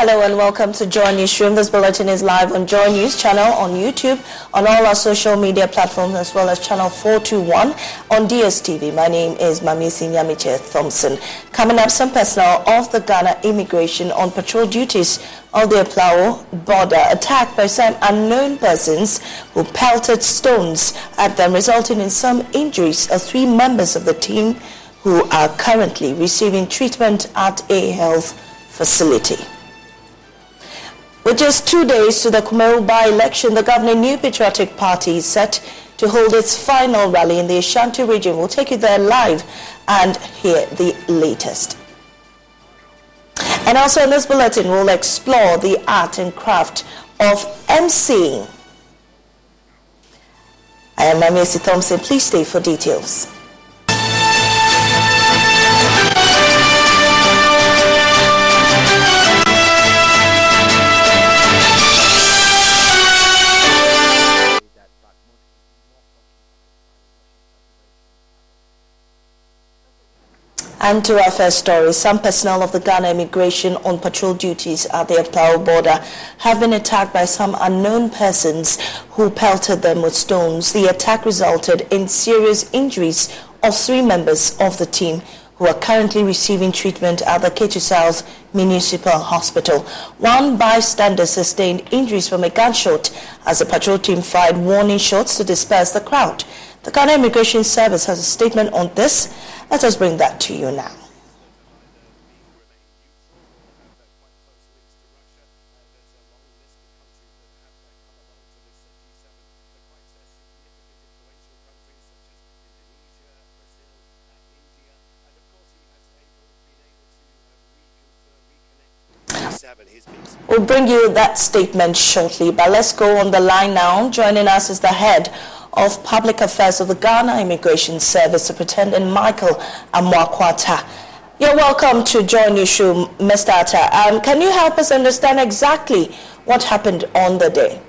Hello and welcome to Joy Newsroom. This bulletin is live on Joy News channel on YouTube, on all our social media platforms, as well as channel 421 on DSTV. My name is Mamisi Nyamiche Thompson. Coming up, some personnel of the Ghana Immigration on patrol duties of the Aflao border attacked by some unknown persons who pelted stones at them, resulting in some injuries of three members of the team who are currently receiving treatment at a health facility. With just two days to the Kumawu by-election, the governing New Patriotic Party is set to hold its final rally in the Ashanti region. We'll take you there live and hear the latest. And also in this bulletin, we'll explore the art and craft of emceeing. I am Mamisi Thompson. Please stay for details. And to our first story, some personnel of the Ghana Immigration on patrol duties at the Aflao border have been attacked by some unknown persons who pelted them with stones. The attack resulted in serious injuries of three members of the team who are currently receiving treatment at the Ketu South Municipal Hospital. One bystander sustained injuries from a gunshot as the patrol team fired warning shots to disperse the crowd. The Ghana Immigration Service has a statement on this. Let us bring that to you now. We'll bring you that statement shortly, but let's go on the line now. Joining us is the head of Public Affairs of the Ghana Immigration Service, Superintendent Michael Amoako-Attah. You're welcome to join show, Mr. Attah. Um, can you help us understand exactly what happened on the day?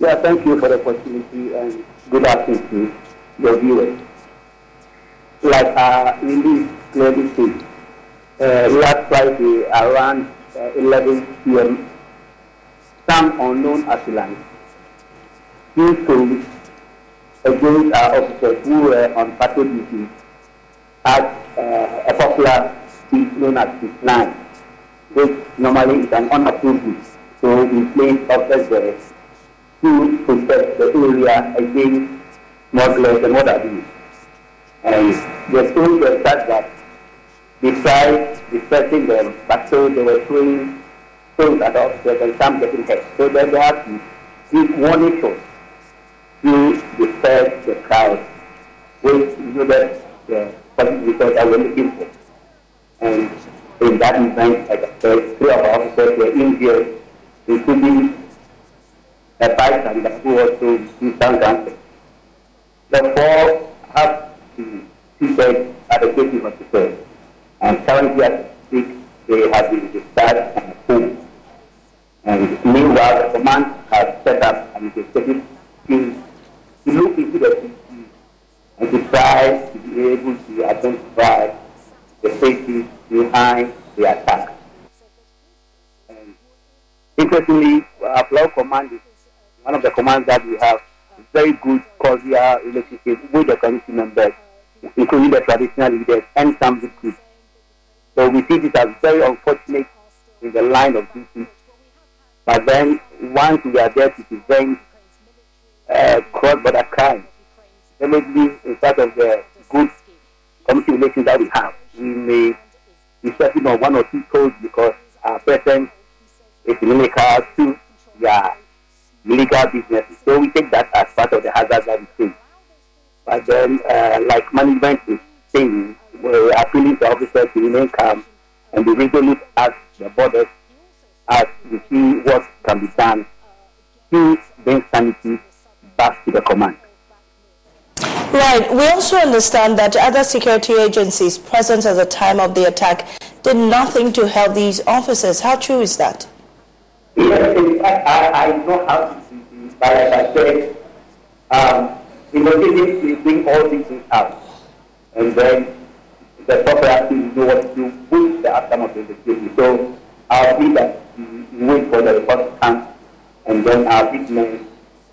Yeah, thank you for the opportunity and good afternoon to your viewers. Like uh, Indy clearly said, uh, last Friday around uh, 11 p.m., some unknown assailants used to against our officers who were on patrol duty at uh, a popular street known as Street 9, which normally is an unapproved route. So we placed officers there to protect the area against smugglers and what you. And the story was such that they tried dispersing them, but so they were throwing stones at officers and some getting hurt. So then they had to give warning shots to disperse the crowd, which yielded the positive results that we're looking for. And in that event, like I said, three of our officers were injured, including a bystander who also received some cancer. The four have been treated at the Katy hospital, and currently at the they have been discharged and home. And meanwhile, the command has set up an investigative team to look into the CC and to try to be able to identify the faces behind the attack. And interestingly, our floor command is one of the commands that we have very good cordial relationship with the community members, including the traditional leaders and some recruits. So we see this as very unfortunate in the line of duty. But then once we are there to prevent uh, cross-border crime, definitely in part of the good community relations that we have, we may be stepping on one or two toes because our presence is inimical to their legal businesses. So we take that as part of the hazard that we face. But then, uh, like management is saying, we're appealing to officers to remain calm and be resolute at the borders as we see what can be done to bring sanity back to the command. Right. We also understand that other security agencies present at the time of the attack did nothing to help these officers. How true is that? Yes, in fact, I, I know how to do this, but as I said, um, was easy to bring all these things out. And then the proper team know what to do with the outcome of the investigation. So I'll be that we wait for the report to come, and then our big men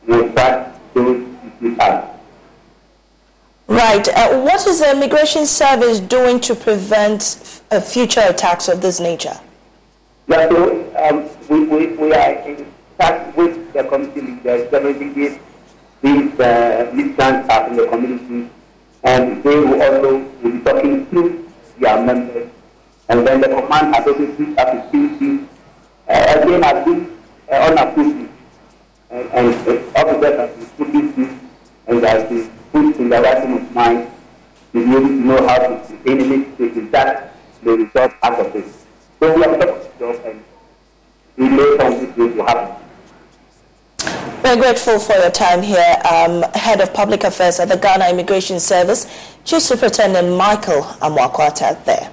will start those issues out. Right. Uh, what is the Immigration Service doing to prevent f- uh, future attacks of this nature? Yeah, so um, we, we, we are in touch with the community leaders, definitely these, these uh, listeners are in the community, and they will also will be talking to their members. And then the command has also reached out to CC, uh, again as this uh, unapproved, and, and uh, officers have been putting this and has been put in the right frame of mind to be able to know how to contain any situation that the result out of it. So we are talking to and we know something going to happen. We're grateful for your time here, um, Head of Public Affairs at the Ghana Immigration Service, Chief Superintendent Michael Amoako-Attah there.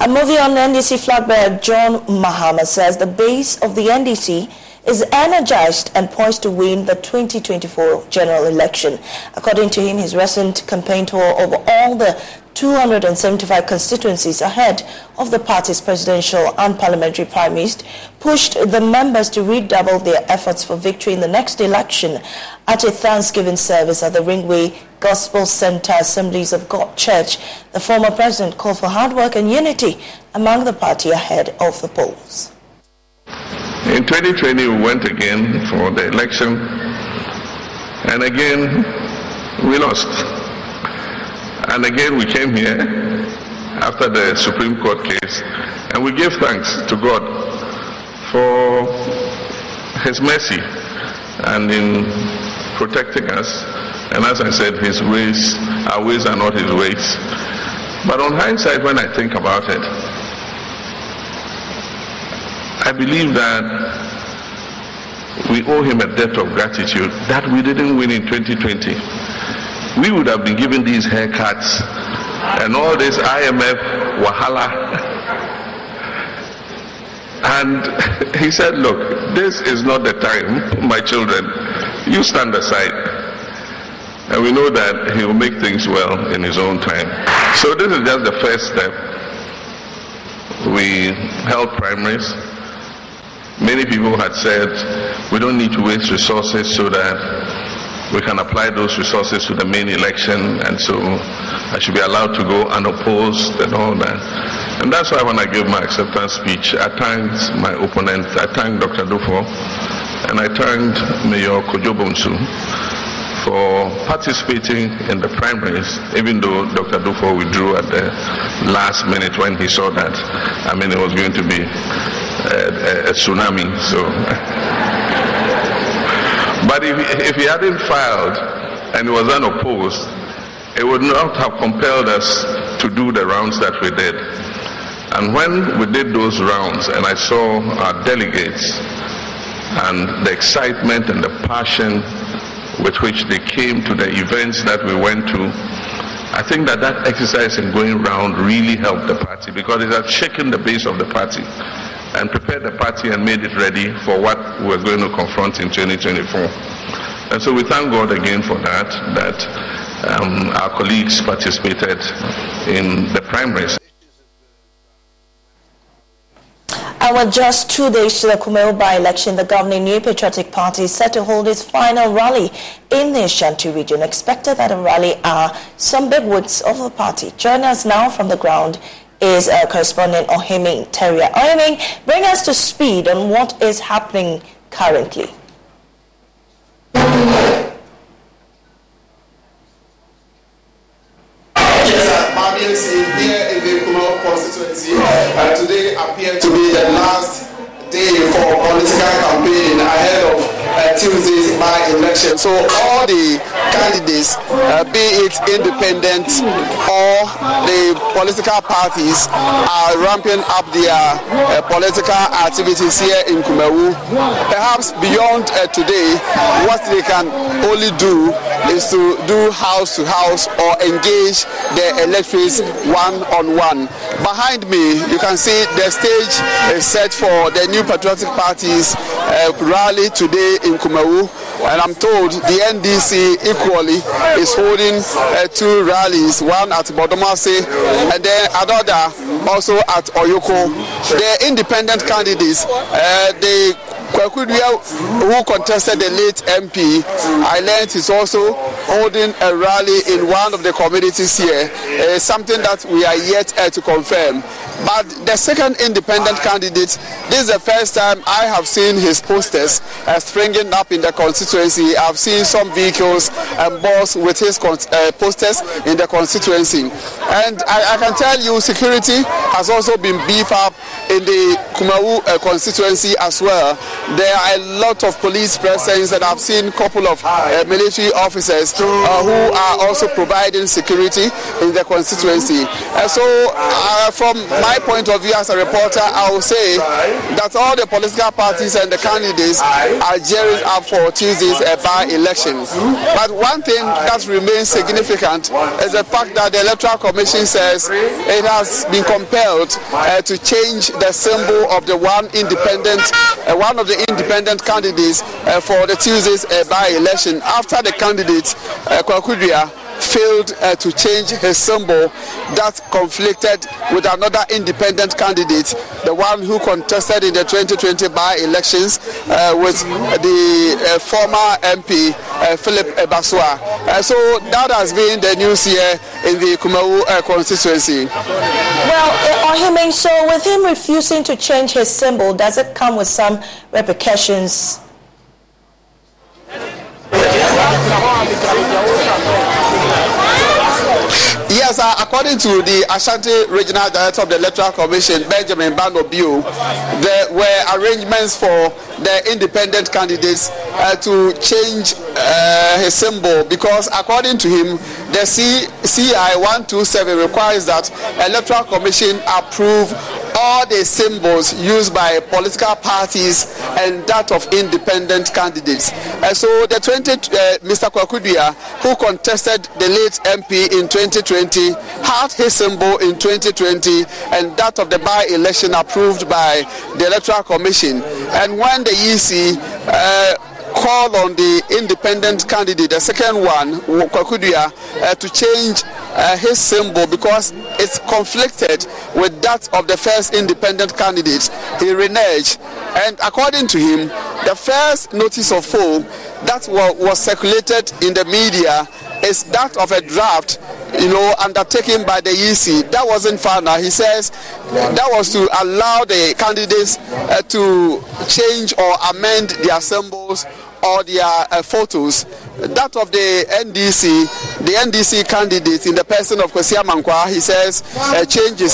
And moving on, NDC flag bearer John Mahama says the base of the NDC is energized and poised to win the 2024 general election. According to him, his recent campaign tour over all the 275 constituencies ahead of the party's presidential and parliamentary primaries pushed the members to redouble their efforts for victory in the next election at a Thanksgiving service at the Ringway Gospel Center Assemblies of God Church. The former president called for hard work and unity among the party ahead of the polls. In 2020, we went again for the election, and again, we lost. And again, we came here after the Supreme Court case, and we gave thanks to God for His mercy and in protecting us. And as I said, His ways, our ways are not His ways. But on hindsight, when I think about it, I believe that we owe him a debt of gratitude that we didn't win in 2020. We would have been given these haircuts and all this IMF wahala. And he said, Look, this is not the time, my children. You stand aside. And we know that he will make things well in his own time. So this is just the first step. We held primaries. Many people had said we don't need to waste resources so that we can apply those resources to the main election and so I should be allowed to go unopposed and all that. And that's why when I gave my acceptance speech, I thanked my opponent, I thanked Dr. Duffuor, and I thanked Mayor Kojo for participating in the primaries, even though Dr. Duffuor withdrew at the last minute when he saw that, I mean, it was going to be a, a, tsunami. So, but if, if he hadn't filed and was unopposed, it would not have compelled us to do the rounds that we did. And when we did those rounds and I saw our delegates and the excitement and the passion with which they came to the events that we went to, I think that that exercise in going round really helped the party because it had shaken the base of the party and prepared the party and made it ready for what we're going to confront in 2024. And so we thank God again for that, that um, our colleagues participated in the primaries. And with just two days to the Kumawu by-election, the governing New Patriotic Party is set to hold its final rally in the Ashanti region. Expected at the rally are some big bigwigs of the party. Join us now from the ground is uh, correspondent Ohemeng Tawiah. Ohemeng, bring us to speed on what is happening currently. Constituency. and today appeared to be the last day for political campaign ahead of uh, Tuesday's by-election. So all the candidates, uh, be it independent or the political parties, are ramping up their uh, political activities here in Kumawu. Perhaps beyond uh, today, what they can only do is to do house to house or engage the electorates one on one. Behind me, you can see the stage is set for the new patriotic parties uh, rally today in Kumawu. And I'm told the NDC equally is holding uh, two rallies, one at Bodomase and then another also at Oyoko. The independent candidates, uh, they Kwekudua, who contested the late MP, I learned is also holding a rally in one of the communities here. Uh, something that we are yet uh, to confirm. But the second independent candidate, this is the first time I have seen his posters uh, springing up in the constituency. I've seen some vehicles and balls with his uh, posters in the constituency. And I, I, can tell you, security has also been beefed up in the Kumawu uh, constituency as well. There are a lot of police presence, and I've seen a couple of uh, military officers uh, who are also providing security in the constituency. so, from my my point of view as a reporter, I will say that all the political parties and the candidates are gearing up for Tuesday's uh, by-election. But one thing that remains significant is the fact that the Electoral Commission says it has been compelled uh, to change the symbol of the one independent, uh, one of the independent candidates uh, for the Tuesday's uh, by-election after the candidate, uh, Kwakudria, failed uh, to change his symbol that conflicted with another independent candidate, the one who contested in the 2020 by-elections uh, with the uh, former MP uh, Philip Basoah. Uh, so that has been the news here in the Kumawu uh, constituency. Well, Ohemeng, so with him refusing to change his symbol, does it come with some repercussions? Yes, uh, according to the Ashanti Regional Director of the Electoral Commission, Benjamin Bano Bio, there were arrangements for the independent candidates uh, to change uh, his symbol because, according to him, the C- CI 127 requires that Electoral Commission approve all the symbols used by political parties and that of independent candidates. And so the 20, uh, Mr. Kwaku who contested the late MP in 2020, had his symbol in 2020 and that of the by-election approved by the Electoral Commission. And when the EC uh, called on the independent candidate, the second one, Kwaku Duah, uh, to change uh, his symbol because it's conflicted with that of the first independent candidate. He reneged, and according to him, the first notice of poll that was circulated in the media is that of a draft you know, undertaken by the EC. That wasn't final. He says that was to allow the candidates uh, to change or amend their symbols or their uh, photos. That of the NDC, the NDC candidate in the person of Kwesi Amankwa, he says, uh,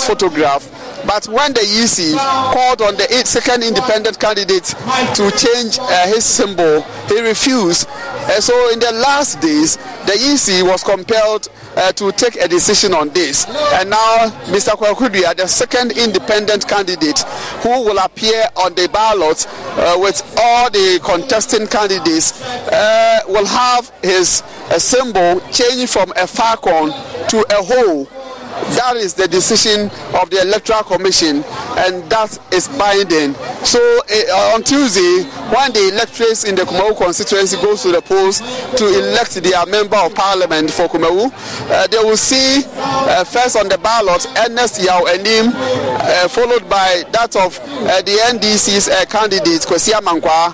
photograph. But when the EC called on the second independent candidate to change uh, his symbol, he refused. And so in the last days, the EC was compelled uh, to take a decision on this. And now, Mr. Kwaku Duah, the second independent candidate who will appear on the ballot uh, with all the contesting candidates, uh, will have his uh, symbol changed from a falcon to a hole that is the decision of the Electoral Commission, and that is binding. So uh, on Tuesday, when the electors in the Kumawu constituency goes to the polls to elect their member of parliament for Kumawu, uh, they will see uh, first on the ballot Ernest Yao Anim, uh, followed by that of uh, the NDC's uh, candidate Kwesi Amankwa.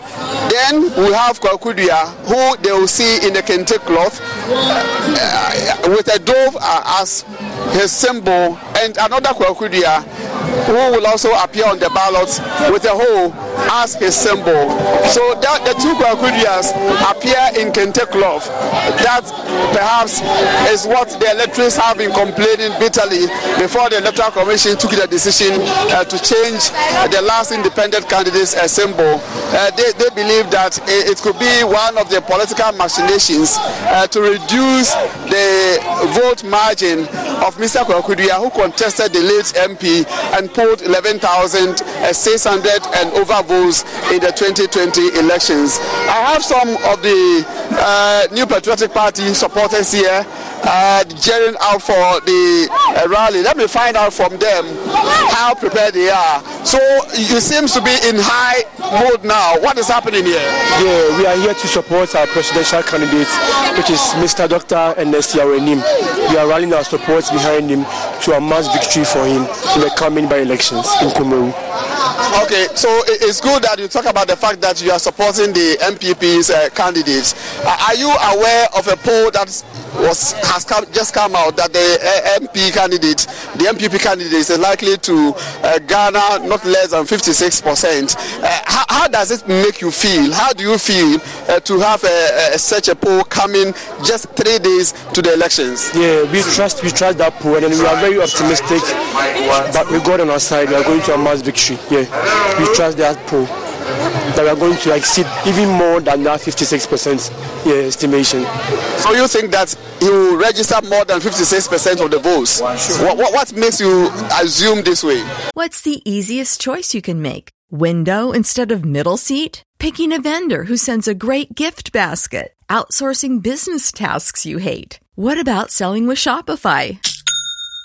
Then we have Kwaku Duah, who they will see in the kente cloth with a dove as his symbol, and another Kwaku Duah who will also appear on the ballot with a hole as his symbol. So that the two Kwaku Duahs appear in Kente. That perhaps is what the electors have been complaining bitterly before the Electoral Commission took the decision uh, to change uh, the last independent candidate's uh, symbol. They, they believe that it, it, could be one of the political machinations uh, to reduce the vote margin of Mr. Kwaku Duah, who contested the late MP and polled 11,600 and over votes in the 2020 elections. I have some of the uh, New Patriotic Party supporters here uh, out for the uh, rally. Let me find out from them how prepared they are. So you seems to be in high mode now. What is happening here? Yeah, we are here to support our presidential candidate, which is Mr. Dr. Ernest Yao Anim. We are rallying our support behind him to amass victory for him in the coming by elections in Kumawu. Okay, so it's good that you talk about the fact that you are supporting the NPP's uh, candidates. Uh, are you aware of a poll that was has come, just come out that the uh, MP candidate, the NPP candidate, is likely to uh, garner not less than 56 percent? Uh, how, how, does it make you feel? How do you feel uh, to have a, a, such a poll coming just three days to the elections? Yeah, we trust we trust that poll, and we are very optimistic. But we got on our side. We are going to amass victory. Yeah, we trust that poll that we are going to exceed even more than that 56% yeah, estimation. So you think that he will register more than 56% of the votes? Sure. What, what, what makes you assume this way? What's the easiest choice you can make? Window instead of middle seat? Picking a vendor who sends a great gift basket? Outsourcing business tasks you hate? What about selling with Shopify?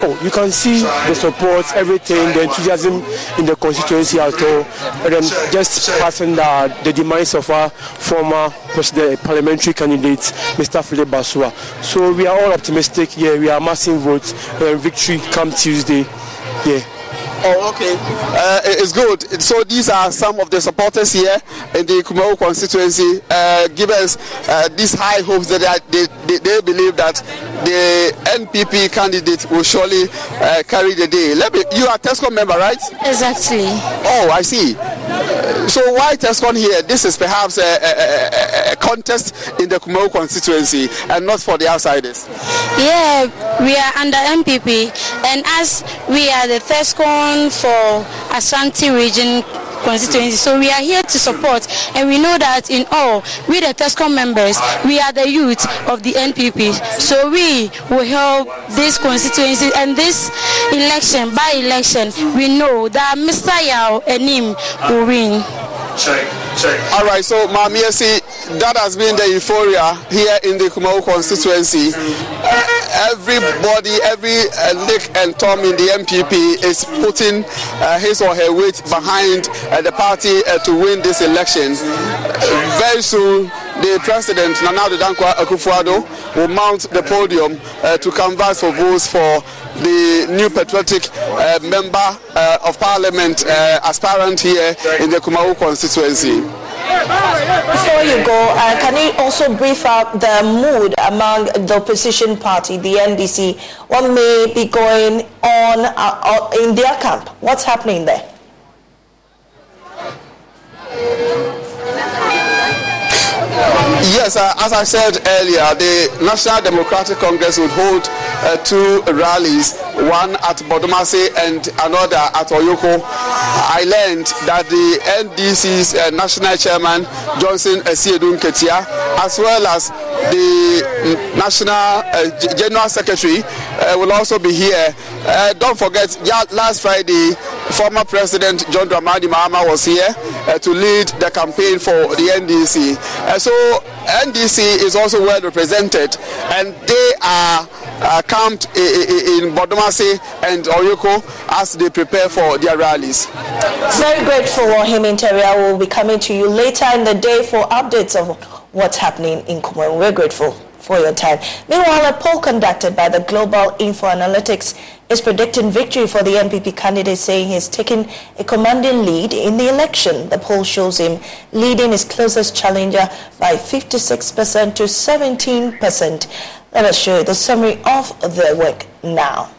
Oh, you can see the support, everything, the enthusiasm in the constituency at all, and then just passing the, the demise of our former president, parliamentary candidate, Mr. Philip Basoah. So we are all optimistic. Yeah, we are massing votes. Uh, victory come Tuesday. Yeah. Oh, okay. Uh, it's good. So these are some of the supporters here in the Kumawu constituency. Uh, give us uh, these high hopes that they, they, they, believe that the NPP candidate will surely uh, carry the day. Let me, you are Tescon member, right? Exactly. Oh, I see. so why Tescon here? This is perhaps a, a, a, a contest in the Kumawu constituency and not for the outsiders. Yeah, we are under NPP, and as we are the Tescon for Ashanti region constituency. So we are here to support, and we know that in all, we the TESCOM members, we are the youth of the NPP. So we will help this constituency and this election, by election, we know that Mr. Yao Enim will win. Check, check. All right, so Mamiesi, that has been the euphoria here in the Kumau constituency. Everybody, every uh, Nick and Tom in the NPP is putting uh, his or her weight behind uh, the party uh, to win this election. very soon, the president, Nana Dankwa Akufo-Addo, will mount the podium uh, to canvass for votes for the new patriotic uh, member of parliament aspirant here in the Kumawu constituency. Before you go, uh, can you also brief out the mood among the opposition party, the NDC? What may be going on uh, in their camp? What's happening there? Yes, uh, as I said earlier, the National Democratic Congress would hold uh, two rallies, one at Bodomase and another at Oyoko. I learned that the NDC's uh, national chairman, Johnson Asiedu Nketia, as well as the national uh, general secretary, uh, will also be here. Uh, don't forget, last Friday, former President John Dramani Mahama was here to lead the campaign for the NDC. so NDC is also well represented, and they are uh, camped in Bodomase and Oyoko as they prepare for their rallies. Very grateful, Wahim Interior will be coming to you later in the day for updates of what's happening in Kumawu. We're grateful for your time. Meanwhile, a poll conducted by the Global Info Analytics is predicting victory for the NPP candidate, saying he's taken a commanding lead in the election. The poll shows him leading his closest challenger by 56% to 17%. Let us show you the summary of the work now.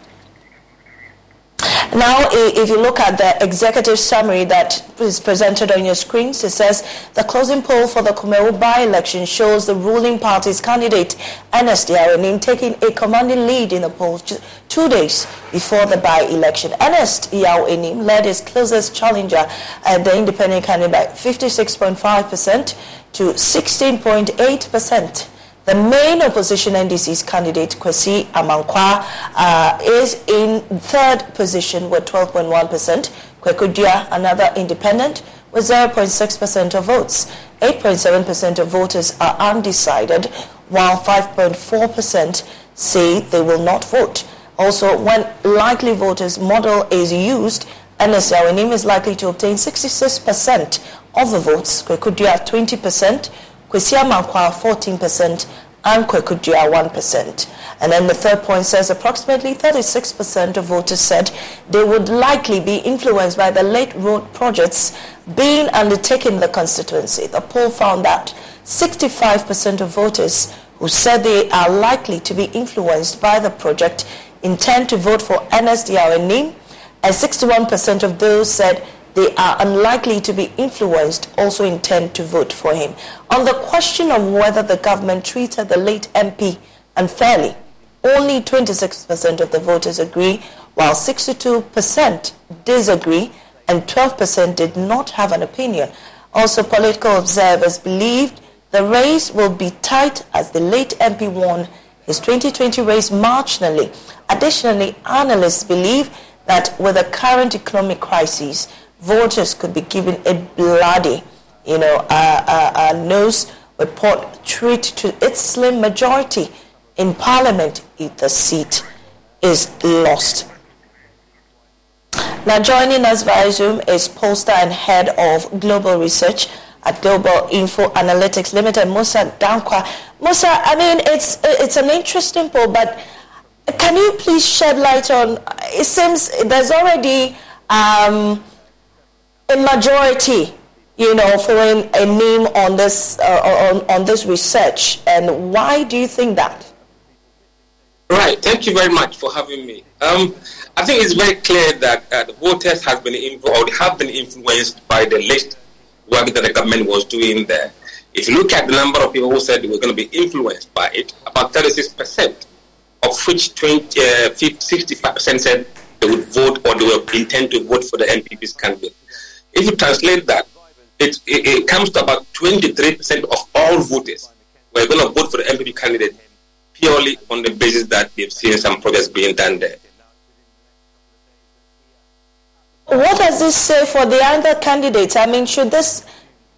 Now, if you look at the executive summary that is presented on your screens, it says the closing poll for the Kumawu by-election shows the ruling party's candidate, Ernest Yaw Anim, taking a commanding lead in the polls two days before the by-election. Ernest Yaw Anim led his closest challenger, uh, the independent candidate, by 56.5% to 16.8%. The main opposition NDC's candidate, Kwesi Amankwa, uh, is in third position with 12.1%. Kwaku Duah, another independent, with 0.6% of votes. 8.7% of voters are undecided, while 5.4% say they will not vote. Also, when likely voters model is used, Yaw Anim is likely to obtain 66% of the votes, Kwaku Duah 20%, Kwesi Amankwa 14%, and Kwaku Duah 1%. And then the third point says approximately 36% of voters said they would likely be influenced by the late road projects being undertaken in the constituency. The poll found that 65% of voters who said they are likely to be influenced by the project intend to vote for NSDR NIM, and 61% of those said they are unlikely to be influenced also intend to vote for him. On the question of whether the government treated the late MP unfairly, only 26% of the voters agree, while 62% disagree and 12% did not have an opinion. Also, political observers believed the race will be tight as the late MP won his 2020 race marginally. Additionally, analysts believe that with the current economic crisis, voters could be given a bloody, you know, uh, uh, uh, nose report treat to its slim majority in parliament if the seat is lost. Now, joining us via Zoom is poster and head of global research at Global Info Analytics Limited, Musa Dankwa. Musa, I mean, it's it's an interesting poll, but can you please shed light on? It seems there's already um, a majority, you know, following a name on this uh, on on this research, and why do you think that? Right. Thank you very much for having me. Um, I think it's very clear that uh, the voters has been involved, have been influenced by the list work that the government was doing there. If you look at the number of people who said they were going to be influenced by it, about 36%, of which 20, uh, 65% said they would vote or they would intend to vote for the NPP's candidate. If you translate that, it, it, it comes to about 23% of all voters were going to vote for the NPP candidate purely on the basis that they've seen some progress being done there. What does this say for the other candidates? I mean, should this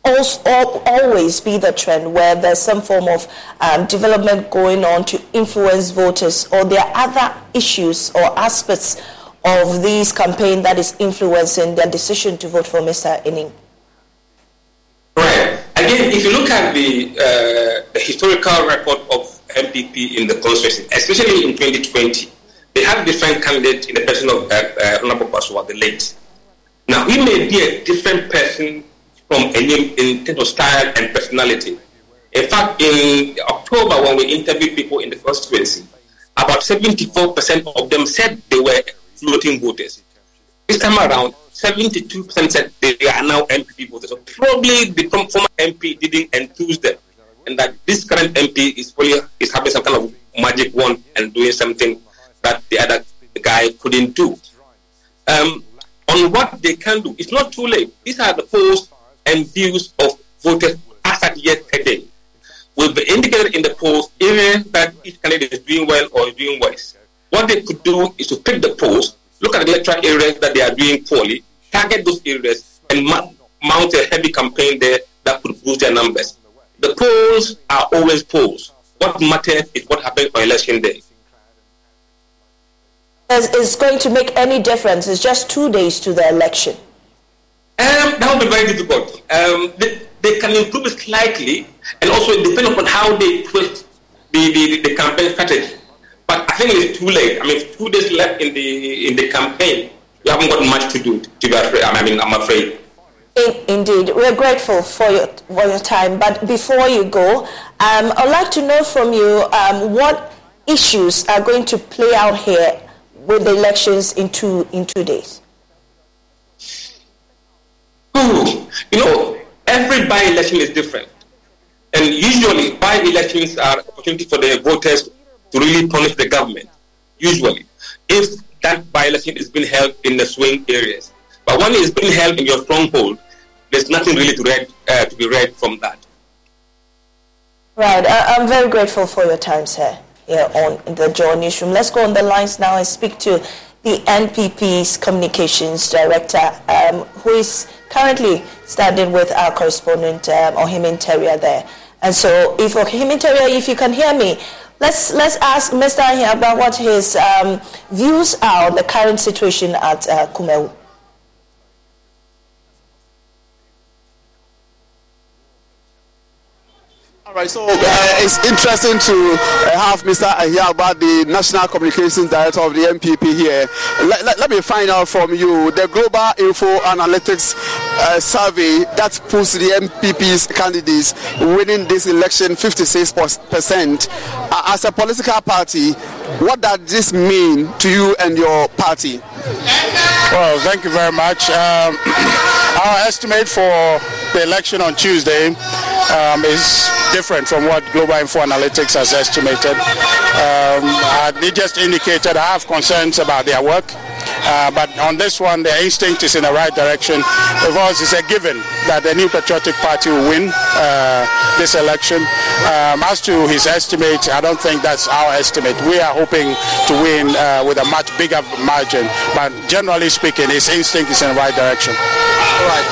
also always be the trend where there's some form of um, development going on to influence voters, or there are other issues or aspects of this campaign that is influencing their decision to vote for Mr. Ining? Right. Again, if you look at the, uh, the historical record of NPP in the constituency, especially in 2020, they had different candidates in the person of uh, uh, Honorable Basoah, the late. Now, he may be a different person from any in terms of style and personality. In fact, in October, when we interviewed people in the constituency, about 74% of them said they were floating voters. This time around, 72% said they are now NPP voters. So probably the former MP didn't enthuse them and that this current MP is probably is having some kind of magic wand and doing something that the other guy couldn't do. Um, on what they can do, it's not too late. These are the polls and views of voters as at yesterday. Will be indicated in the polls even that each candidate is doing well or is doing worse. What they could do is to pick the polls, look at the electoral areas that they are doing poorly, target those areas, and mount a heavy campaign there that could boost their numbers. The polls are always polls. What matters is what happens on election day. Is going to make any difference? It's just two days to the election. Um, that would be very difficult. Um, they, they, can improve it slightly, and also it depends upon how they twist the, the, the campaign strategy. But I think it's too late. I mean, two days left in the in the campaign, you haven't got much to do. To be afraid, I mean, I'm afraid. Indeed, we're grateful for your, for your time. But before you go, um, I'd like to know from you um, what issues are going to play out here with the elections in two, in two days. Ooh, you know, every by-election is different. And usually, by-elections are opportunity for the voters to really punish the government, usually, if that by-election is being held in the swing areas. But when it's being held in your stronghold, there's nothing really to, read, uh, to be read from that. Right. I- am very grateful for your time, sir, here on the Joy Newsroom. Let's go on the lines now and speak to the NPP's communications director, um, who is currently standing with our correspondent, um, Ohemeng there. And so, if Ohemeng Tawiah, if you can hear me, let's let's ask Mr. here about what his um, views are on the current situation at uh, Kumawu. All right, so uh, it's interesting to uh, have Mr. Ahiagba, the National Communications Director of the NPP here. Let, let, let me find out from you the Global Info Analytics uh, survey that puts the NPP's candidates winning this election 56%. Uh, as a political party, What does this mean to you and your party? Well, thank you very much. Um, our estimate for the election on Tuesday um, is different from what Global Info Analytics has estimated. Um, they just indicated I have concerns about their work. Uh, but on this one, their instinct is in the right direction. Of course, it's a given that the New Patriotic Party will win uh, this election. Um, as to his estimate, I don't think that's our estimate. We are hoping to win uh, with a much bigger margin. But generally speaking, his instinct is in the right direction. All right.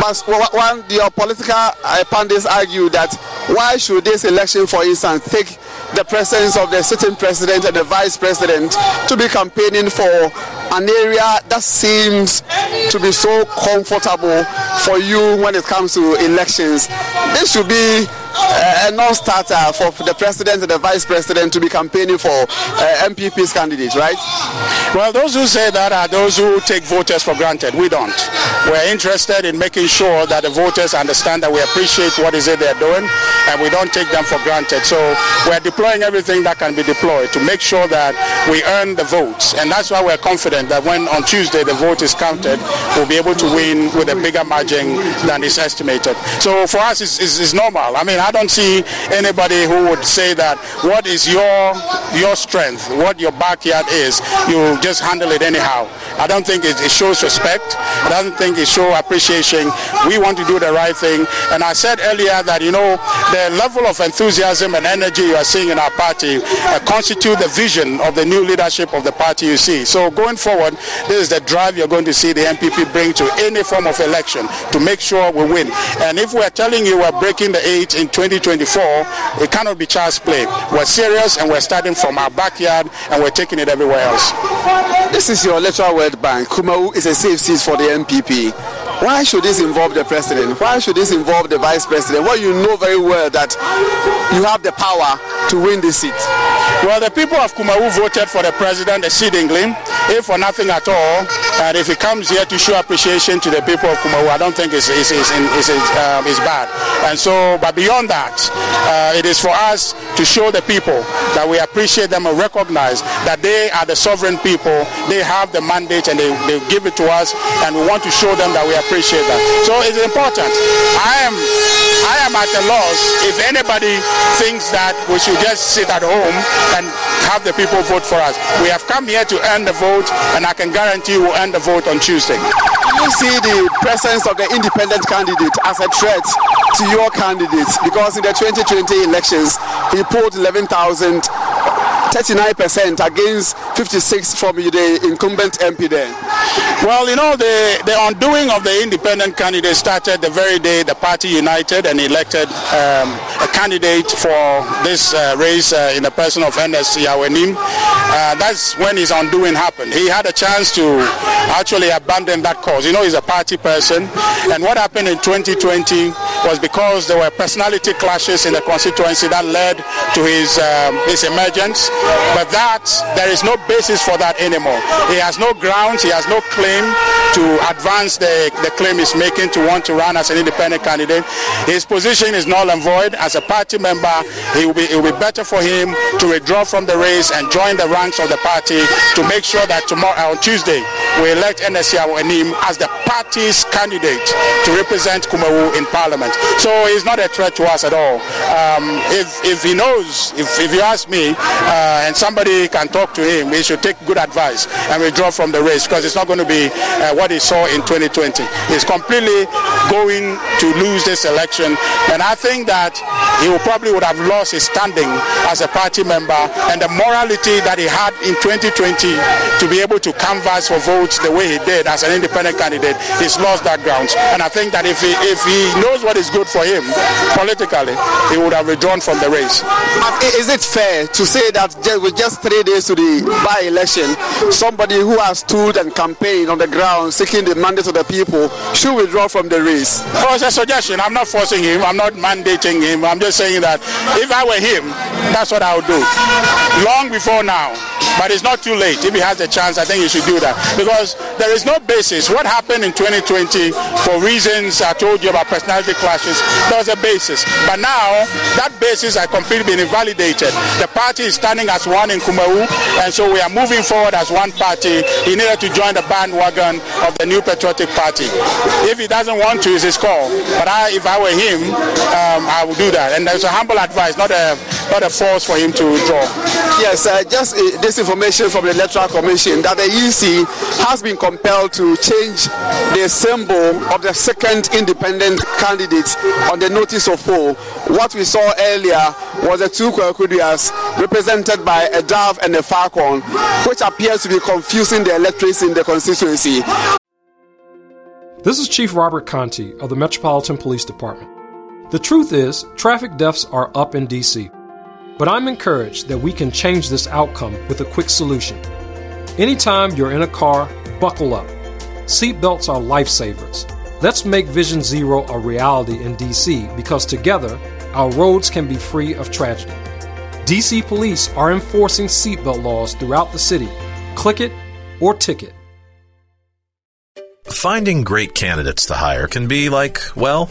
But one, your political uh, pundits argue that why should this election, for instance, take the presence of the sitting president and the vice president to be campaigning for an area that seems to be so comfortable for you when it comes to elections. This should be a non-starter for the president and the vice president to be campaigning for uh, NPP's candidates, right? Well, those who say that are those who take voters for granted. We don't. We're interested in making sure that the voters understand that we appreciate what is it they're doing and we don't take them for granted. So we're deploying everything that can be deployed to make sure that we earn the votes. And that's why we're confident that when on Tuesday the vote is counted, we'll be able to win with a bigger margin than is estimated. So for us, it's, it's, it's normal. I mean, I don't see anybody who would say that what is your your strength, what your backyard is, you just handle it anyhow. I don't think it, it shows respect. I don't think it shows appreciation. We want to do the right thing. And I said earlier that, you know, the level of enthusiasm and energy you are seeing in our party uh, constitute the vision of the new leadership of the party you see. So going forward, this is the drive you're going to see the NPP bring to any form of election to make sure we win. And if we're telling you we're breaking the eight in 2024, it cannot be child's play. We're serious and we're starting from our backyard and we're taking it everywhere else. This is your electoral word bank. Kumawu is a safe seat for the NPP. Why should this involve the president? Why should this involve the vice president? Well, you know very well that you have the power to win this seat. Well, the people of Kumawu voted for the president exceedingly, if for nothing at all. And if he comes here to show appreciation to the people of Kumawu, I don't think it's, it's, it's, it's, um, it's bad. And so, but beyond that, uh, it is for us to show the people that we appreciate them and recognize that they are the sovereign people. They have the mandate and they, they give it to us, and we want to show them that we appreciate that. So it's important. I am I am at a loss if anybody thinks that we should just sit at home and have the people vote for us. We have come here to earn the vote, and I can guarantee we'll earn the vote on Tuesday. Do you see the presence of the independent candidate as a threat to your candidates? Because in the 2020 elections, he pulled 11,000 39% against 56 from the incumbent MP there. Well, you know, the, the undoing of the independent candidate started the very day the party united and elected um, a candidate for this uh, race uh, in the person of Ernest Yaw-Anim. Uh, that's when his undoing happened. He had a chance to actually abandon that cause. You know, he's a party person. And what happened in 2020 was because there were personality clashes in the constituency that led to his, um, his emergence. But that, there is no basis for that anymore. He has no grounds, he has no claim to advance the, the claim he's making to want to run as an independent candidate. His position is null and void. As a party member, it will be, it will be better for him to withdraw from the race and join the ranks of the party to make sure that tomorrow, on Tuesday, we elect Ernest Yaw-Anim as the party's candidate to represent Kumawu in parliament. So he's not a threat to us at all. Um, if, if he knows, if, if you ask me, uh, and somebody can talk to him, he should take good advice and withdraw from the race because it's not going to be uh, what he saw in 2020. He's completely going to lose this election, and I think that he will probably would have lost his standing as a party member and the morality that he had in 2020 to be able to canvass for votes the way he did as an independent candidate. He's lost that ground, and I think that if he if he knows what is good for him politically, he would have withdrawn from the race. Is it fair to say that with just three days to the by-election, somebody who has stood and campaigned on the ground seeking the mandate of the people should withdraw from the race? Oh, it's a suggestion. I'm not forcing him. I'm not mandating him. I'm just saying that if I were him, that's what I would do. Long before now, But it's not too late. If he has a chance, I think he should do that because there is no basis. What happened in 2020 for reasons I told you about personality clashes, there was a basis. But now that basis has completely been invalidated. The party is standing as one in Kumawu, and so we are moving forward as one party. He needed to join the bandwagon of the New Patriotic Party. If he doesn't want to, it's his call. But I, if I were him, um, I would do that. And there's a humble advice, not a not a force for him to withdraw. Yes, uh, just uh, this information from the Electoral Commission that the EC has been compelled to change the symbol of the second independent candidate on the notice of poll. What we saw earlier was the two Kwaku Duahs represented by a dove and a falcon, which appears to be confusing the electorates in the constituency. This is Chief Robert Contee of the Metropolitan Police Department. The truth is, traffic deaths are up in DC. But I'm encouraged that we can change this outcome with a quick solution. Anytime you're in a car, buckle up. Seatbelts are lifesavers. Let's make Vision Zero a reality in DC because together, our roads can be free of tragedy. DC police are enforcing seatbelt laws throughout the city. Click it or ticket. Finding great candidates to hire can be like, well,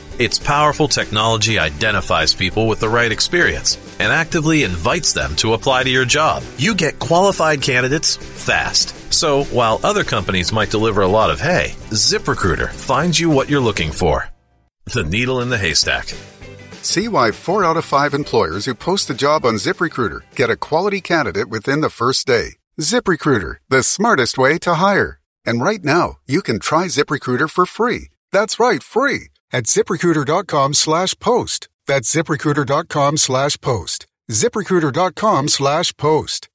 Its powerful technology identifies people with the right experience and actively invites them to apply to your job. You get qualified candidates fast. So, while other companies might deliver a lot of hay, ZipRecruiter finds you what you're looking for. The needle in the haystack. See why four out of five employers who post a job on ZipRecruiter get a quality candidate within the first day. ZipRecruiter, the smartest way to hire. And right now, you can try ZipRecruiter for free. That's right, free at ziprecruiter.com slash post. That's ziprecruiter.com slash post. ziprecruiter.com slash post.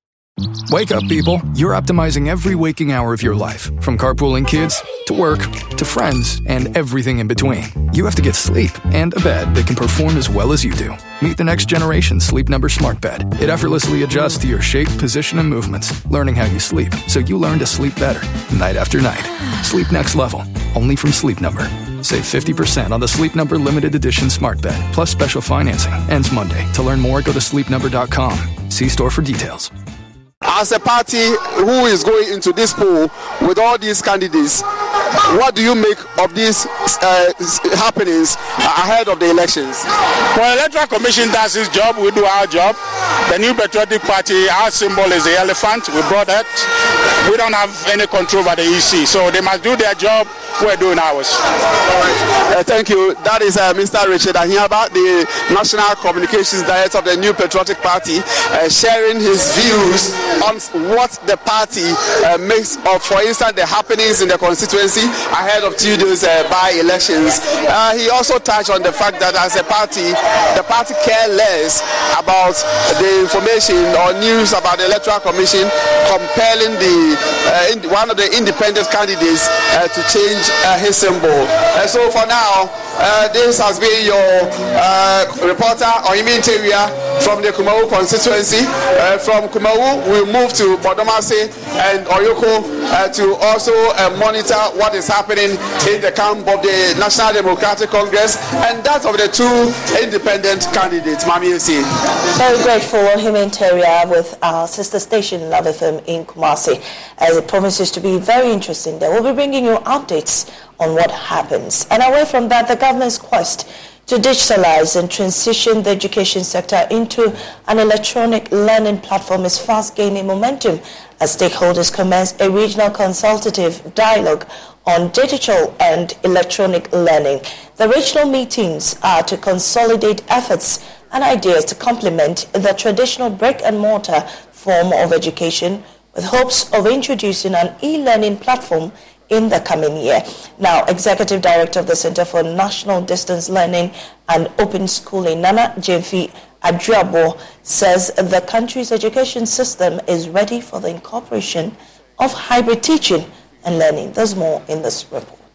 Wake up, people. You're optimizing every waking hour of your life, from carpooling kids to work to friends and everything in between. You have to get sleep and a bed that can perform as well as you do. Meet the next generation Sleep Number Smart Bed. It effortlessly adjusts to your shape, position, and movements, learning how you sleep so you learn to sleep better night after night. Sleep next level, only from Sleep Number. Save 50% on the Sleep Number limited edition smart bed, plus special financing. Ends Monday. To learn more, go to sleepnumber.com. See store for details. As a party who is going into this poll with all these candidates, what do you make of these uh, happenings ahead of the elections? Well, Electoral Commission does its job. We do our job. The New Patriotic Party, our symbol is the elephant. We brought that. We don't have any control over the EC, so they must do their job. We're doing ours. Uh, thank you. That is uh, Mr. Richard Ahiagbah, the National Communications Director of the New Patriotic Party, uh, sharing his views on what the party uh, makes of, for instance, the happenings in the constituency ahead of Tuesday's uh, by-elections. Uh, he also touched on the fact that as a party, the party care less about the information or news about the Electoral Commission compelling the uh, one of the independent candidates uh, to change uh, his symbol. so for now, this has been your reporter, Ohemeng Tawiah, from the Kumawu constituency. from Kumawu, we'll move to Bodomase and Oyoko uh, to also uh, monitor what is happening in the camp of the National Democratic Congress and that of the two independent candidates. Mami Very grateful, Ohemeng Tawiah, with our sister station Love FM in Kumasi, as it promises to be very interesting. They will be bringing you updates on what happens. And away from that, the government's quest to digitalize and transition the education sector into an electronic learning platform is fast gaining momentum as stakeholders commence a regional consultative dialogue on digital and electronic learning. The regional meetings are to consolidate efforts and ideas to complement the traditional brick and mortar form of education with hopes of introducing an e-learning platform in the coming year. Now, Executive Director of the Center for National Distance Learning and Open Schooling, Nana Jemfi Adjuabo, says the country's education system is ready for the incorporation of hybrid teaching and learning. There's more in this report.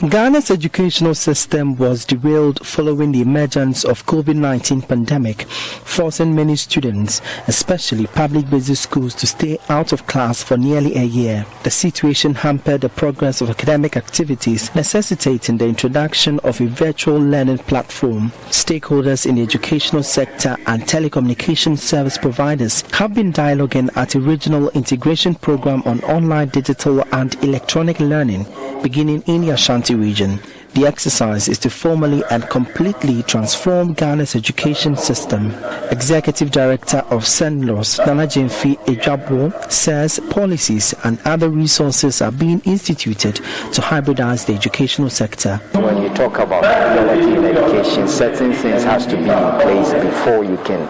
Ghana's educational system was derailed following the emergence of COVID-19 pandemic, forcing many students, especially public basic schools, to stay out of class for nearly a year. The situation hampered the progress of academic activities, necessitating the introduction of a virtual learning platform. Stakeholders in the educational sector and telecommunication service providers have been dialoguing at a regional integration program on online digital and electronic learning beginning in the Ashanti region. The exercise is to formally and completely transform Ghana's education system. Executive Director of CENDLOS, Nana Jemfi Ejabo, says policies and other resources are being instituted to hybridize the educational sector. When talk about in education, certain things has to be in place before you can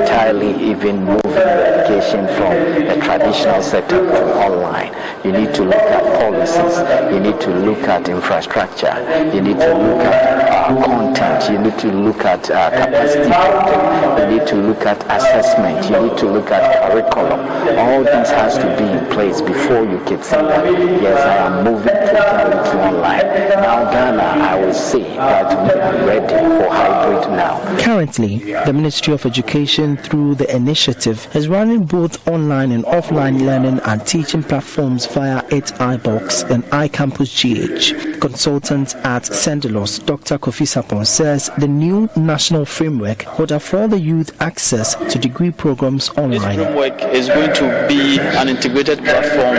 entirely even move education from a traditional setup to online. You need to look at policies. You need to look at infrastructure. You need to look at uh, content. You need to look at uh, capacity building. You need to look at assessment. You need to look at curriculum. All this has to be in place before you can say that, yes, I am moving totally to online. Now, Ghana, I will say that we are ready for hybrid now. Currently, the Ministry of Education, through the initiative, is running both online and offline learning and teaching platforms via its iBox and iCampus GH. Consultant at CENDLOS, Dr. Kofi Sapon, says the new national framework would afford the youth access to degree programs online. This framework is going to be an integrated platform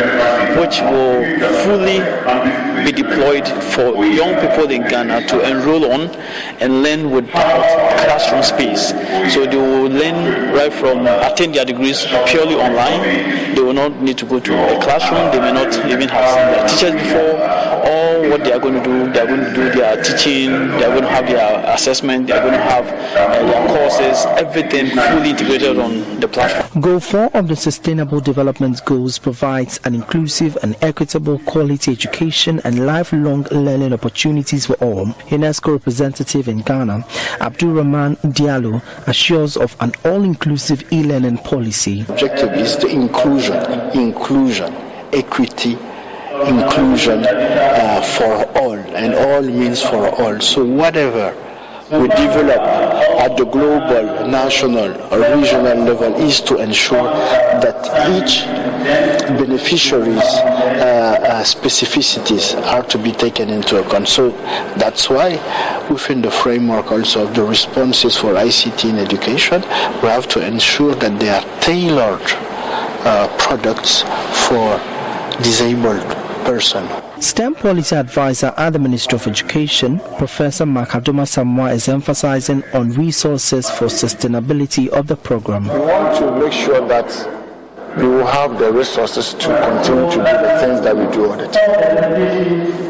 which will fully be deployed for young people in Ghana to enroll on and learn without classroom space. So they will learn right from attain their degrees purely online. They will not need to go to a classroom. They may not even have their teachers before. All what they are going to do, they are going to do their teaching. They are going to have their assessment. They are going to have uh, their courses. Everything fully integrated on the platform. Goal 4 of the Sustainable Development Goals provides an inclusive and equitable quality education and lifelong learning opportunities for all. UNESCO representative in Ghana, Abdul Rahman Diallo, assures of an all-inclusive e-learning policy. Objective is the inclusion, inclusion, equity, inclusion uh, for all, and all means for all. So whatever we develop at the global, national, or regional level is to ensure that each beneficiary's uh, uh, specificities are to be taken into account. So that's why within the framework also of the responses for ICT in education, we have to ensure that they are tailored uh, products for disabled person. STEM policy advisor at the Ministry of Education, Professor Makadoma Samoa, is emphasizing on resources for sustainability of the program. We want to make sure that we will have the resources to continue to do the things that we do on it.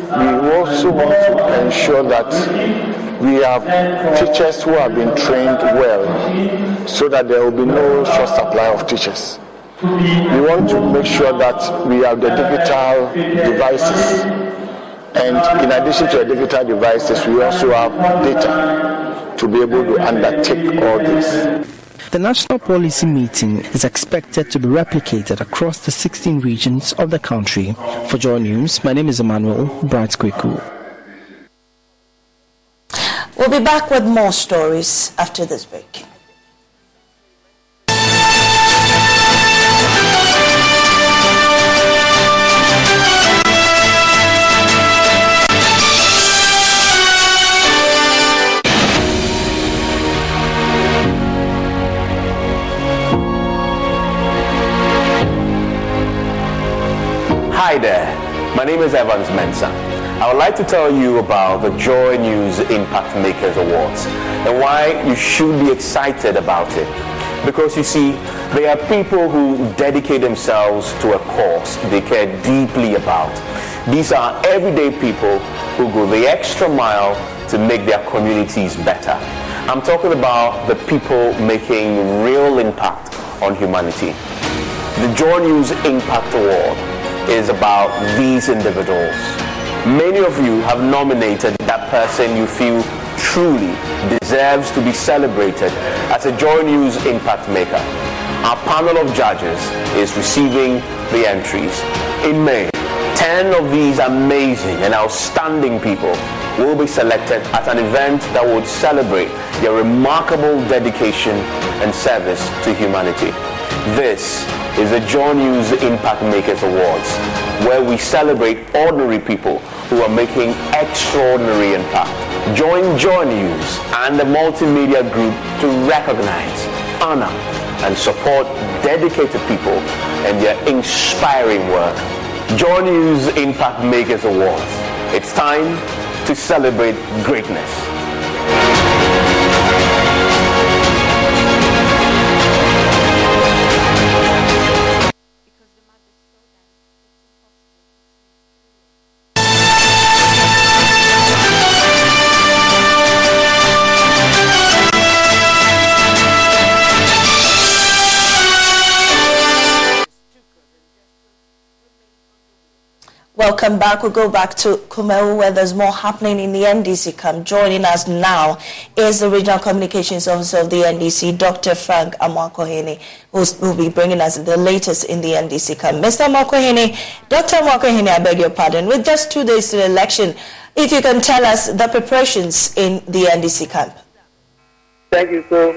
We also want to ensure that we have teachers who have been trained well so that there will be no short supply of teachers. We want to make sure that we have the digital devices. And in addition to the digital devices, we also have data to be able to undertake all this. The national policy meeting is expected to be replicated across the 16 regions of the country. For Joy News, my name is Emmanuel Bright Kweku. We'll be back with more stories after this break. Name is Evans Mensah. I would like to tell you about the Joy News Impact Makers Awards and why you should be excited about it. Because you see, they are people who dedicate themselves to a cause they care deeply about. These are everyday people who go the extra mile to make their communities better. I'm talking about the people making real impact on humanity. The Joy News Impact Award is about these individuals. Many of you have nominated that person you feel truly deserves to be celebrated as a Joy News Impact Maker. Our panel of judges is receiving the entries. In May, 10 of these amazing and outstanding people will be selected at an event that would celebrate their remarkable dedication and service to humanity. This is the Joy News Impact Makers Awards, where we celebrate ordinary people who are making extraordinary impact. Join Joy News and the Multimedia Group to recognize, honor, and support dedicated people and their inspiring work. Joy News Impact Makers Awards. It's time to celebrate greatness. Welcome back. We'll go back to Kumawu where there's more happening in the NDC camp. Joining us now is the Regional Communications Officer of the NDC, Dr. Frank Amoako-Hene, who will be bringing us the latest in the NDC camp. Mr. Amoako-Hene, Dr. Amoako-Hene, I beg your pardon, with just two days to the election, if you can tell us the preparations in the NDC camp. Thank you. sir.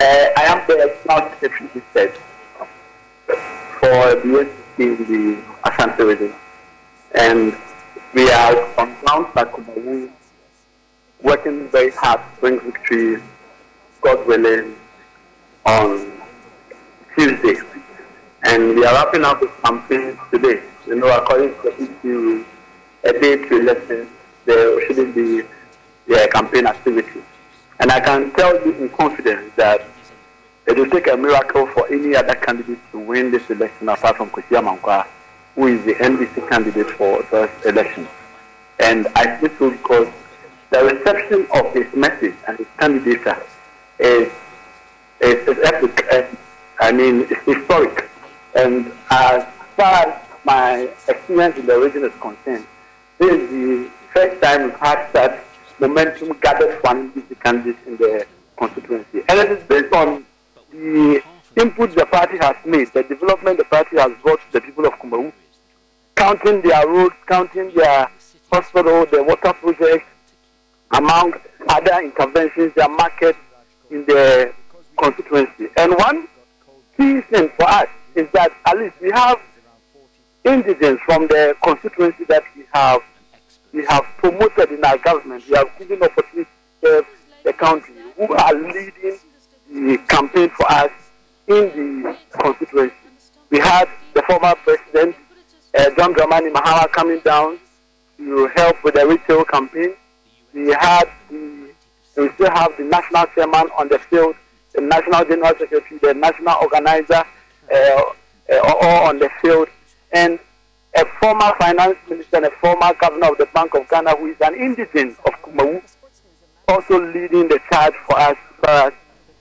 uh, I am the Deputy for the NDC in the Ashanti region and we are on ground at working very hard to bring victory, God willing, on Tuesday. And we are wrapping up the campaign today. You know, according to the ECU, a day to election, there shouldn't be a campaign activity. And I can tell you in confidence that it will take a miracle for any other candidate to win this election apart from Kwesi Amankwa who is the NDC candidate for the election. And I say so because the reception of his message and his candidature is, is, is epic. And, I mean, it's historic. And as far as my experience in the region is concerned, this is the first time we've had such momentum gathered for an NDC candidate in the constituency. And it is based on the input the party has made, the development the party has brought to the people of Kumawu, counting their roads, counting their hospital, the water projects, among other interventions, their market in the constituency. And one key thing for us is that at least we have indigents from the constituency that we have we have promoted in our government. We have given opportunity to the country who are leading the campaign for us in the constituency. We had the former president uh, John Dramani Mahama coming down to help with the retail campaign. We had the, we still have the national chairman on the field, the national general secretary, the national organizer, uh, uh, all on the field, and a former finance minister and a former governor of the Bank of Ghana who is an indigent of Kumawu, also leading the charge for us as far as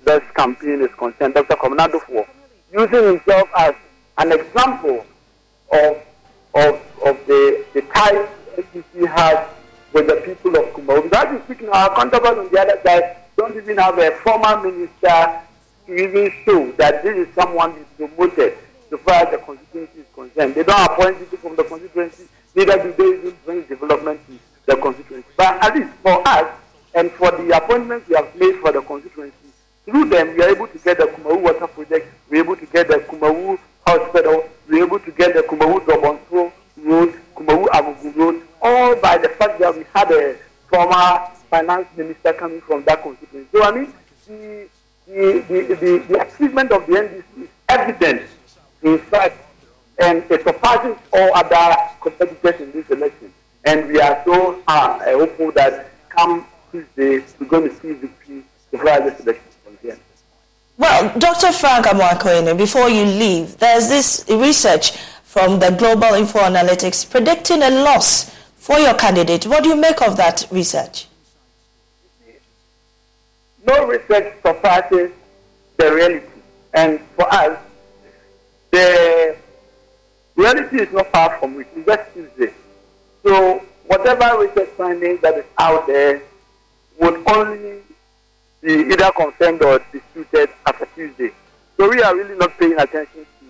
this campaign is concerned. Dr. Komunado using himself as an example of of, of the, the ties NDC has with the people of Kumawu. That is speaking, our counterpart on the other side don't even have a former minister to even show that this is someone who is promoted so far as the constituency is concerned. They don't appoint people from the constituency, neither do they even bring development to the constituency. But at least for us, and for the appointments we have made for the constituency, through them we are able to get the Kumawu water project, we are able to get the Kumawu hospital, we are able to get the Kumawu Dobonso Road, Kumawu Agugu Road, all by the fact that we had a former finance minister coming from that constituency. So, I mean, the, the, the, the, the achievement of the NDC is evident, in fact, and it surpasses all other competitors in this election. And we are so uh, hopeful that come Tuesday, we're going to see victory before this election. Well, Dr. Frank Amoako-Hene, before you leave, there's this research from the Global Info Analytics predicting a loss for your candidate. What do you make of that research? No research surpasses the reality. And for us, the reality is not far from it. It's just Tuesday. So whatever research findings that is out there would only be either confirmed or disputed after Tuesday. So we are really not paying attention to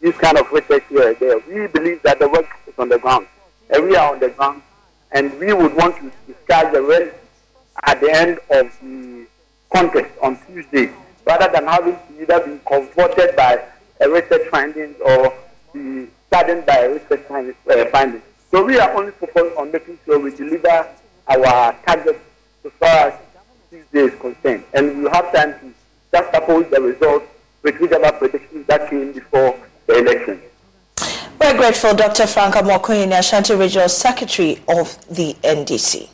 this kind of research here there. We believe that the work is on the ground. And we are on the ground, and we would want to discuss the rest at the end of the contest on Tuesday, rather than having to either be comforted by a research findings or be saddened by a research uh, findings. So we are only focused on making sure we deliver our target as far as Tuesday is concerned, and we have time to just oppose the results with whichever predictions that came before the election. We're grateful, Dr. Frank Amoako, Ashanti Regional Secretary of the NDC.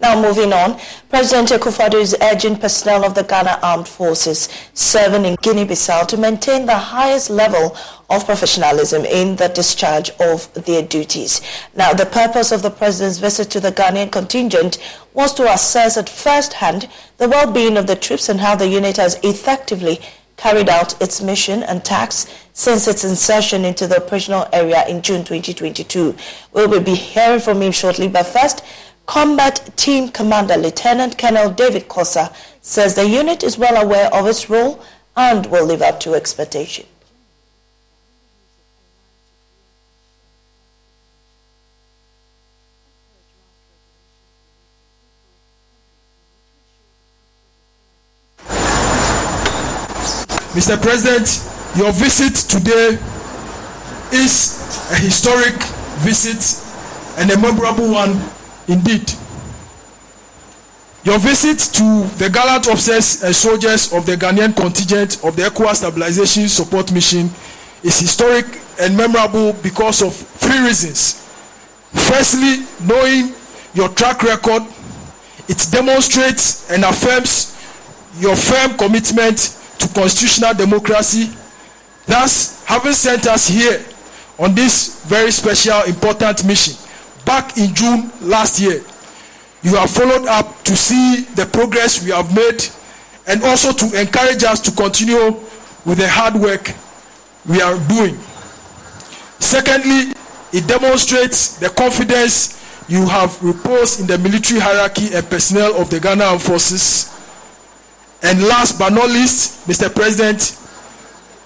Now moving on, President Akufo-Addo is urging personnel of the Ghana Armed Forces serving in Guinea-Bissau to maintain the highest level of professionalism in the discharge of their duties. Now, the purpose of the President's visit to the Ghanaian contingent was to assess at first hand the well-being of the troops and how the unit has effectively carried out its mission and tasks since its insertion into the operational area in June 2022. We will be hearing from him shortly, but first, Combat Team Commander Lieutenant Colonel David Kosa says the unit is well aware of its role and will live up to expectation. Mr. President, your visit today is a historic visit and a memorable one Indeed, your visit to the gallant officers and soldiers of the Ghanaian contingent of the ECOWAS Stabilization Support Mission is historic and memorable because of three reasons. Firstly, knowing your track record, it demonstrates and affirms your firm commitment to constitutional democracy, thus having sent us here on this very special important mission back in June last year. You have followed up to see the progress we have made and also to encourage us to continue with the hard work we are doing. Secondly, it demonstrates the confidence you have reposed in the military hierarchy and personnel of the Ghana Armed Forces. And last but not least, Mr. President,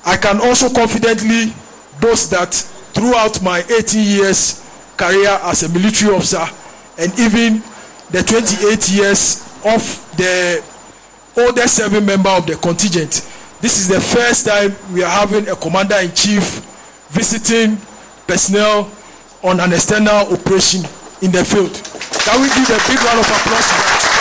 I can also confidently boast that throughout my 18 years career as a military officer and even the 28 years of the oldest serving member of the contingent. This is the first time we are having a commander in chief visiting personnel on an external operation in the field. Can we give a big round of applause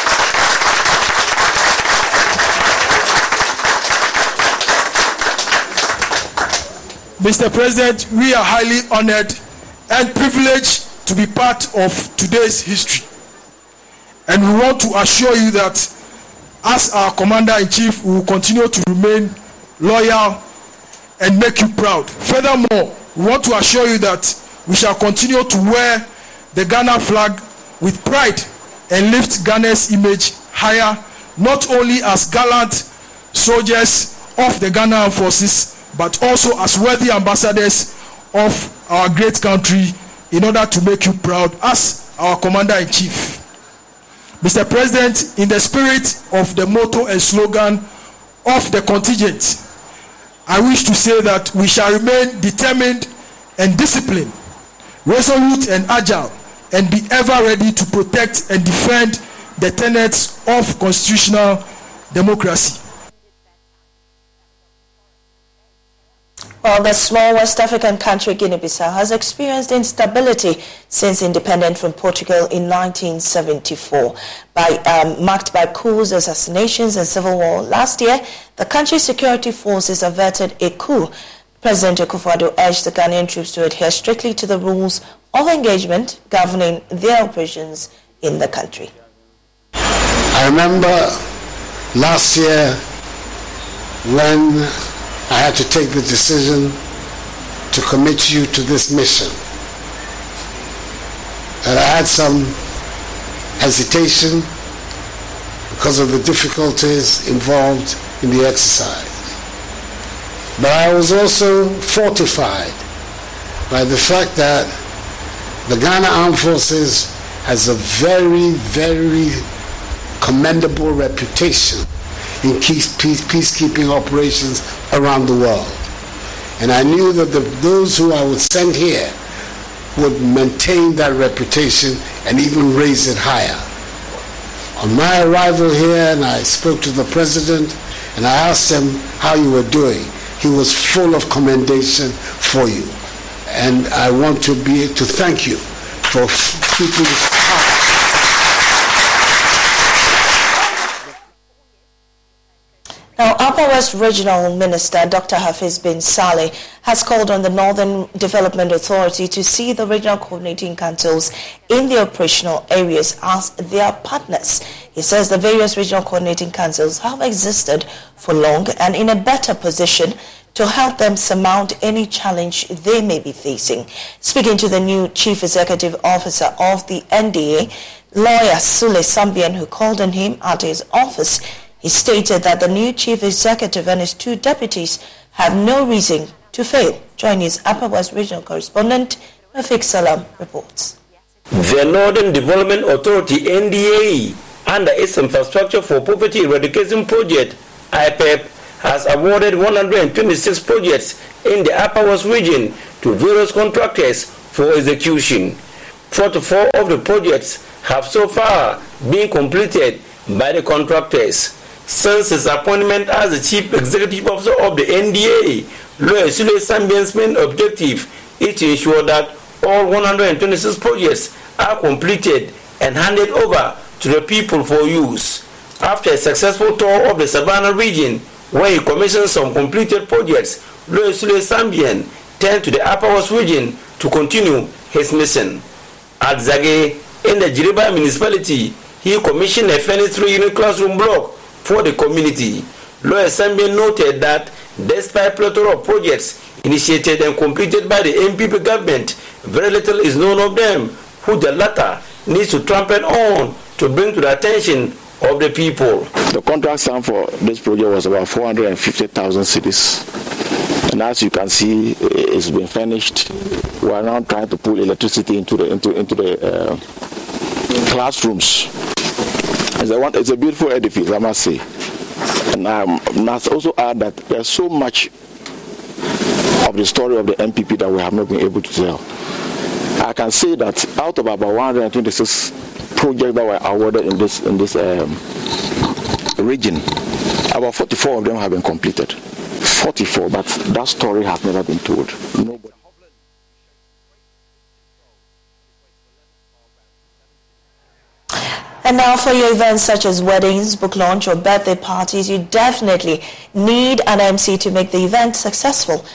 Mr. President, we are highly honored and privileged to be part of today's history. And we want to assure you that as our commander in chief, we will continue to remain loyal and make you proud. Furthermore, we want to assure you that we shall continue to wear the Ghana flag with pride and lift Ghana's image higher, not only as gallant soldiers of the Ghana Forces, but also as worthy ambassadors of our great country in order to make you proud as our commander in chief. Mr. President, in the spirit of the motto and slogan of the contingent, I wish to say that we shall remain determined and disciplined, resolute and agile, and be ever ready to protect and defend the tenets of constitutional democracy. Well, the small West African country Guinea-Bissau has experienced instability since independence from Portugal in 1974, by, um, marked by coups, assassinations, and civil war. Last year, the country's security forces averted a coup. President Akufo-Addo urged the Ghanaian troops to adhere strictly to the rules of engagement governing their operations in the country. I remember last year when I had to take the decision to commit you to this mission. And I had some hesitation because of the difficulties involved in the exercise. But I was also fortified by the fact that the Ghana Armed Forces has a very, very commendable reputation in peace, peace, peacekeeping operations around the world. And I knew that the, those who I would send here would maintain that reputation and even raise it higher. On my arrival here, and I spoke to the president, and I asked him how you were doing. He was full of commendation for you, and I want to be to thank you for keeping Upper Regional Minister Dr. Hafiz bin Saleh has called on the Northern Development Authority to see the regional coordinating councils in the operational areas as their partners. He says the various regional coordinating councils have existed for long and in a better position to help them surmount any challenge they may be facing. Speaking to the new Chief Executive Officer of the NDA, lawyer Sule Sambian, who called on him at his office, he stated that the new chief executive and his two deputies have no reason to fail. Chinese Upper West Regional correspondent Rafik Salam reports. The Northern Development Authority NDA under its Infrastructure for Poverty Eradication Project IPEP has awarded 126 projects in the Upper West region to various contractors for execution. 44 of the projects have so far been completed by the contractors since his appointment as the chief executive officer of the NDA, Lawyer Sule Sambian's main objective is to ensure that all 126 projects are completed and handed over to the people for use. After a successful tour of the Savannah region, where he commissioned some completed projects, Lawyer Sule Sambian turned to the Upper West region to continue his mission. At Zage, in the Jirapa municipality, he commissioned a furnished three-unit classroom block for the community. Lawyer Assembly noted that despite plethora of projects initiated and completed by the NPP government, very little is known of them, who the latter needs to trumpet on to bring to the attention of the people. The contract sum for this project was about 450,000 cedis. And as you can see, it's been finished. We are now trying to pull electricity into the into into the uh, classrooms. It's a, it's a beautiful edifice, I must say. And I must also add that there's so much of the story of the NPP that we have not been able to tell. I can say that out of about 126 projects that were awarded in this in this um, region, about 44 of them have been completed. 44, but that story has never been told. Nobody. And now for your events such as weddings, book launch or birthday parties, you definitely need an MC to make the event successful.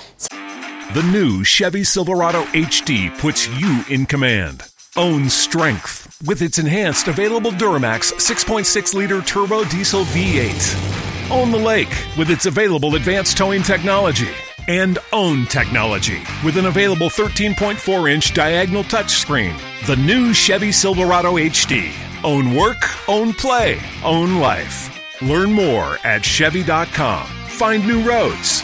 The new Chevy Silverado HD puts you in command. Own strength with its enhanced available Duramax 6.6 liter turbo diesel V8. Own the lake with its available advanced towing technology. And own technology with an available 13.4 inch diagonal touchscreen. The new Chevy Silverado HD. Own work, own play, own life. Learn more at Chevy.com. Find new roads